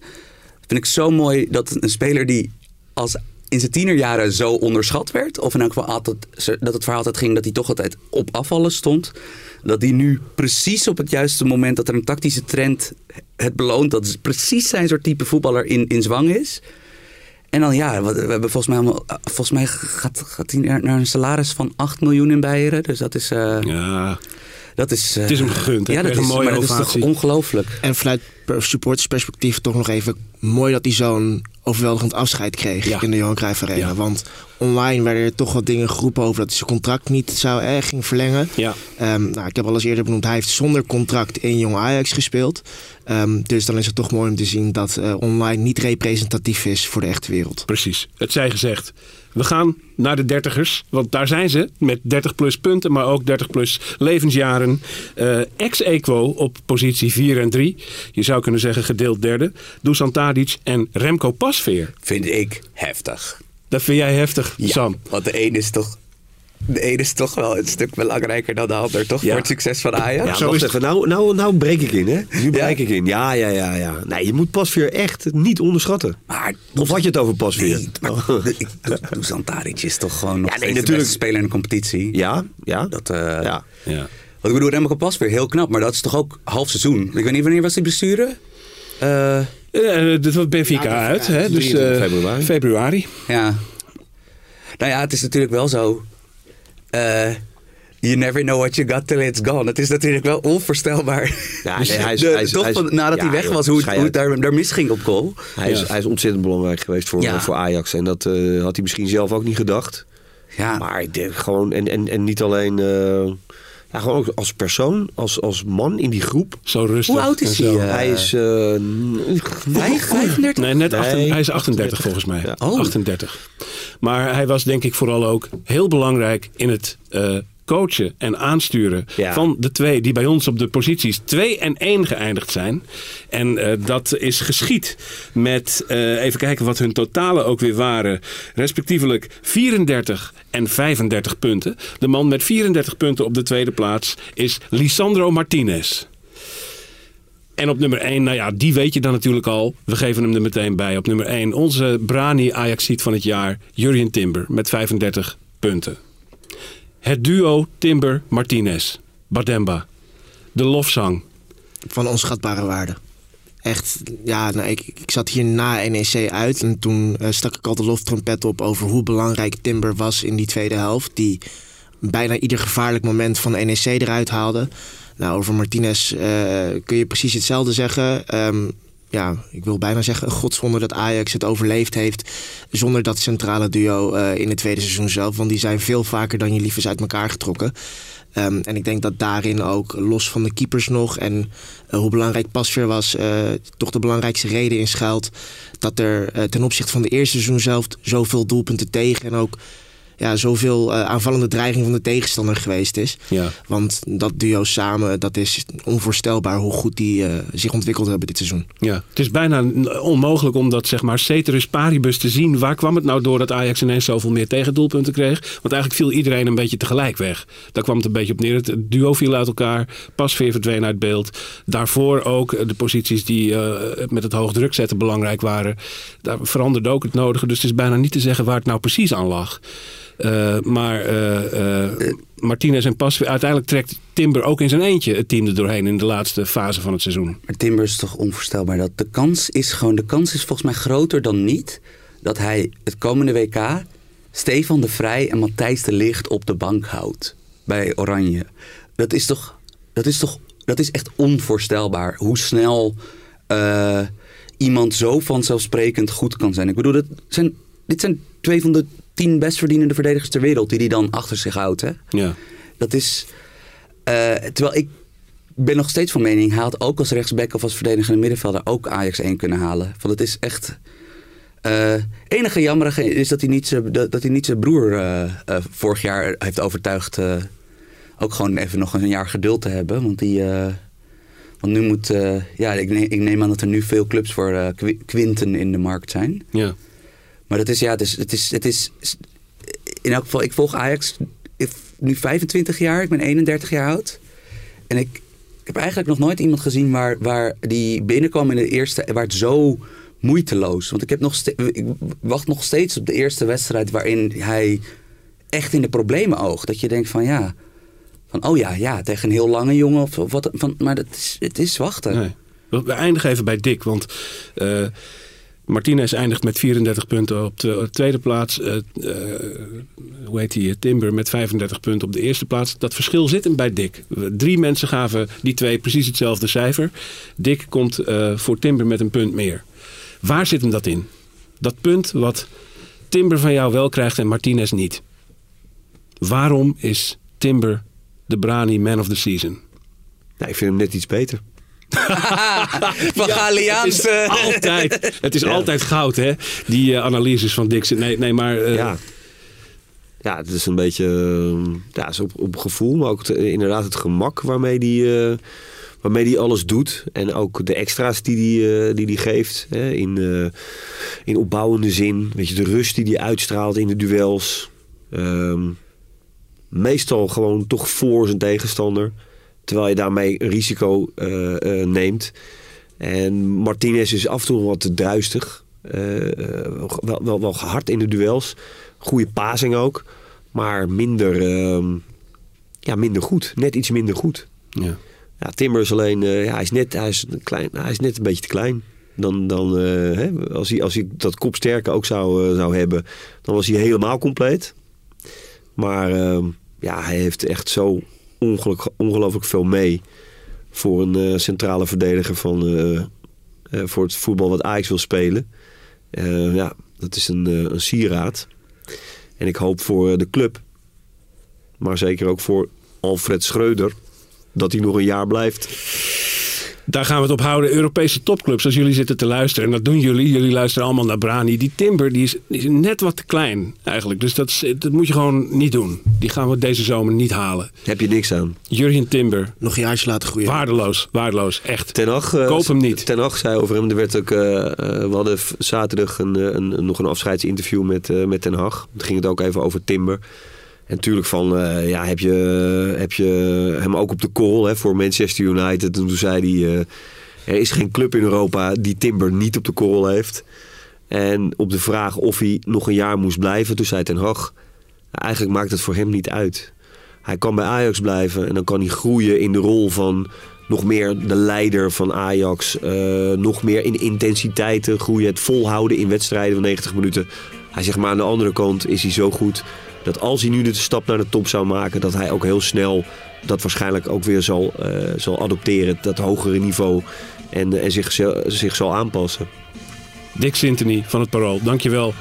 vind ik zo mooi dat een speler die als in zijn tienerjaren zo onderschat werd. Of in elk geval altijd, dat het verhaal altijd ging dat hij toch altijd op afvallen stond. Dat hij nu precies op het juiste moment dat er een tactische trend het beloont. Dat is precies zijn soort type voetballer in, in zwang is. En dan ja, we we hebben volgens mij, allemaal, volgens mij gaat, gaat hij naar naar een salaris van 8 miljoen in Beieren. Dus dat is. eh, Ja, dat is eh, Het is hem gegund, hè? Ja, dat is, een mooie maar dat is toch ongelooflijk. En vanuit per- supportersperspectief toch nog even mooi dat hij zo'n overweldigend afscheid kreeg Ja. in de Johan Cruijff Arena. Ja. Want online werden er toch wat dingen geroepen over dat hij zijn contract niet zou eh, ging verlengen. ja. Ehm, nou, ik heb al eens eerder benoemd, hij heeft zonder contract in Jong Ajax gespeeld. Ehm, dus dan is het toch mooi om te zien dat eh, online niet representatief is voor de echte wereld. precies. Het zij gezegd. We gaan naar de dertigers, want daar zijn ze met 30 plus punten, maar ook 30 plus levensjaren. Eh Ex-equo op positie 4 en 3. Je zou kunnen zeggen gedeeld derde. Dusan Tadic en Remco Pasveer. Vind ik heftig. Dat vind jij heftig, Ja, Sam. Want de een is toch. De een is toch wel een stuk belangrijker dan de ander, toch? Ja. Voor het succes van Ajax. Ja, Zo is het. even. Nou, nou, nou breek ik in, hè? Nu breek ik in. Ja, ja, ja, ja. Nee, je moet Pasveer echt niet onderschatten. Maar Of had je het over Pasveer? Nee, maar Tadic is toch gewoon nog Ja, nee, steeds natuurlijk. beste speler in de competitie. Ja, ja. Dat, eh, ja. Ja. Want ik bedoel, Remco pas weer heel knap, maar dat is toch ook half seizoen. Ik weet niet wanneer was die blessure? Eh, Eh, dit was Benfica Ja, uit, hè? Dus 23 eh, februari. februari. ja. Nou ja, het is natuurlijk wel zo. Eh, you never know what you got till it's gone. Het is natuurlijk wel onvoorstelbaar. Ja, nee, hij is- De- hij is- toch hij is- van, nadat ja, hij weg was, hoe het, schei hoe het daar, daar misging op goal. Hij, is, Ja. hij is ontzettend belangrijk geweest voor, Ja. voor Ajax. En dat eh, had hij misschien zelf ook niet gedacht. Ja, Maar ik denk gewoon, en, en, en niet alleen... eh, ja, gewoon ook als persoon, als, als man in die groep. Zo rustig. Hoe oud is en hij, zo. eh? hij is... eh, Vijf- 35? Nee, net Nee, 38, hij is 38 volgens mij. Ja. Oh. 38. Maar hij was denk ik vooral ook heel belangrijk in het eh, coachen en aansturen Ja. van de twee die bij ons op de posities 2 en 1 geëindigd zijn. En eh, dat is geschied met, eh, even kijken wat hun totalen ook weer waren, respectievelijk 34 en 35 punten. De man met 34 punten op de tweede plaats is Lisandro Martinez. En op nummer 1, nou ja, die weet je dan natuurlijk al. We geven hem er meteen bij. Op nummer 1, onze Brani Ajaxiet van het jaar, Jurien Timber, met 35 punten. Het duo Timber-Martinez, Bademba. De lofzang. van onschatbare waarde. Echt, ja, nou, ik, ik zat hier na NEC uit en toen eh, stak ik al de loftrompet op over hoe belangrijk Timber was in die tweede helft. Die bijna ieder gevaarlijk moment van NEC eruit haalde. Nou, over Martinez eh, kun je precies hetzelfde zeggen. Ehm, ja, ik wil bijna zeggen, een godswonder dat Ajax het overleefd heeft zonder dat centrale duo eh, in het tweede seizoen zelf. Want die zijn veel vaker dan je lief is uit elkaar getrokken. Ehm, en ik denk dat daarin ook, los van de keepers nog en eh, hoe belangrijk Pasveer was, eh, toch de belangrijkste reden in schuilt. Dat er ten opzichte van de eerste seizoen zelf zoveel doelpunten tegen en ook ja, zoveel eh, aanvallende dreiging van de tegenstander geweest is. Ja. Want dat duo samen, dat is onvoorstelbaar hoe goed die eh, zich ontwikkeld hebben dit seizoen. Ja, het is bijna onmogelijk om dat zeg maar ceteris paribus te zien. Waar kwam het nou door dat Ajax ineens zoveel meer tegendoelpunten kreeg? Want eigenlijk viel iedereen een beetje tegelijk weg. Daar kwam het een beetje op neer. Het duo viel uit elkaar. Pasveer verdween uit beeld. Daarvoor ook eh, de posities die met het hoog druk zetten belangrijk waren. Daar veranderde ook het nodige. Dus het is bijna niet te zeggen waar het nou precies aan lag. Eh, maar eh, eh, Martinez en Pasveer... Uiteindelijk trekt Timber ook in zijn eentje het team er doorheen... in de laatste fase van het seizoen. Maar Timber is toch onvoorstelbaar. Dat de kans is gewoon, de kans is volgens mij groter dan niet dat hij het komende WK Stefan de Vrij en Matthijs de Licht op de bank houdt bij Oranje. Dat is toch, dat is toch, dat is echt onvoorstelbaar hoe snel iemand zo vanzelfsprekend goed kan zijn. Ik bedoel, dat zijn, dit zijn twee van de tien best verdienende verdedigers ter wereld die hij dan achter zich houdt. Hè? Ja. Dat is. eh, terwijl ik ben nog steeds van mening, hij had ook als rechtsback of als verdedigende middenvelder ook Ajax 1 kunnen halen. Want het is echt. eh enige jammerige is dat hij niet zijn, dat, dat hij niet zijn broer eh, vorig jaar heeft overtuigd. ook gewoon even nog een jaar geduld te hebben. Want die. want nu moet. ja, ik neem, ik neem aan dat er nu veel clubs voor Qu- Quinten in de markt zijn. Ja. Maar dat is, ja, is, het is, het is, in elk geval, ik volg Ajax nu 25 jaar, ik ben 31 jaar oud. En ik, heb eigenlijk nog nooit iemand gezien waar, waar die binnenkwam in de eerste, waar het zo moeiteloos. Want ik, heb nog ik wacht nog steeds op de eerste wedstrijd waarin hij echt in de problemen oogt. Dat je denkt van ja, van oh ja, ja, tegen een heel lange jongen of, wat. Van, maar dat is, het is wachten. Nee. We we eindigen even bij Dick, want eh, Martinez eindigt met 34 punten op de tweede plaats. Eh, eh, hoe heet hij? Timber met 35 punten op de eerste plaats. Dat verschil zit hem bij Dick. Drie mensen gaven die twee precies hetzelfde cijfer. Dick komt eh, voor Timber met een punt meer. Waar zit hem dat in? Dat punt wat Timber van jou wel krijgt en Martinez niet. Waarom is Timber de Brani Man of the Season? Nou, ik vind hem net iets beter. Van Galiaans. Het is altijd, het is altijd goud, hè? Die eh, analyses van Dixon. Nee, nee maar eh, ja. Ja, het is een beetje eh, ja, is op, op gevoel, maar ook het, eh, inderdaad het gemak waarmee die, eh, waarmee die alles doet. En ook de extra's die die, eh, die, die geeft hè, in, eh, in opbouwende zin. Weet je, de rust die die uitstraalt in de duels. Ehm, meestal gewoon toch voor zijn tegenstander. Terwijl je daarmee risico eh, eh, neemt. En Martinez is af en toe wat te druistig. Eh, wel, wel, wel hard in de duels. Goede passing ook. Maar minder, ehm, ja, minder goed. Net iets minder goed. ja. Ja, Timber is alleen, ja, hij, is net, hij, is een klein, hij is net een beetje te klein. Dan, dan, hè, als, hij, als hij dat kopsterke ook zou, zou hebben, dan was hij helemaal compleet. Maar ehm, ja, hij heeft echt zo ongelooflijk veel mee voor een eh, centrale verdediger van, eh, eh, voor het voetbal wat Ajax wil spelen. Ja, dat is een, een sieraad. En ik hoop voor de club, maar zeker ook voor Alfred Schreuder, dat hij nog een jaar blijft. Daar gaan we het op houden. Europese topclubs, als jullie zitten te luisteren. En dat doen jullie. Jullie luisteren allemaal naar Brani. Die Timber die is, die is net wat te klein eigenlijk. Dus dat, is- dat moet je gewoon niet doen. Die gaan we deze zomer niet halen. Heb je niks aan. Jurgen Timber, Nog een jaartje laten groeien. waardeloos. Waardeloos, echt. Ten Hag, eh, Koop hem niet. Ten Hag zei over hem, er werd ook, eh, eh, we hadden zaterdag een, een, nog een afscheidsinterview met, met Ten Hag. Toen ging het ook even over Timber. En natuurlijk van, eh, ja, heb je, heb je hem ook op de call hè, voor Manchester United. En toen zei hij, eh, er is geen club in Europa die Timber niet op de call heeft. En op de vraag of hij nog een jaar moest blijven, toen zei Ten Hag, eigenlijk maakt het voor hem niet uit. Hij kan bij Ajax blijven en dan kan hij groeien in de rol van nog meer de leider van Ajax. eh, nog meer in intensiteiten groeien, het volhouden in wedstrijden van 90 minuten. Hij zegt maar aan de andere kant is hij zo goed dat als hij nu de stap naar de top zou maken, dat hij ook heel snel dat waarschijnlijk ook weer zal, eh, zal adopteren, dat hogere niveau. En, en zich, zich zal aanpassen. Dick Sintony van het Parool, dankjewel.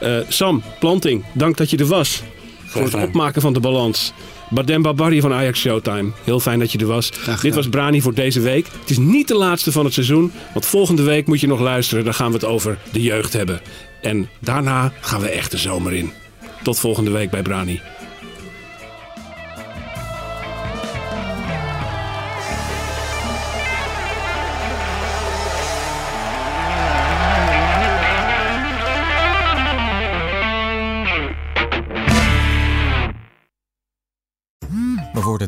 Eh Sam Planting, dank dat je er was. Voor het opmaken van de balans. Badem Babari van Ajax Showtime. Heel fijn dat je er was. Dit was Brani voor deze week. Het is niet de laatste van het seizoen. Want volgende week moet je nog luisteren. Dan gaan we het over de jeugd hebben. En daarna gaan we echt de zomer in. Tot volgende week bij Brani.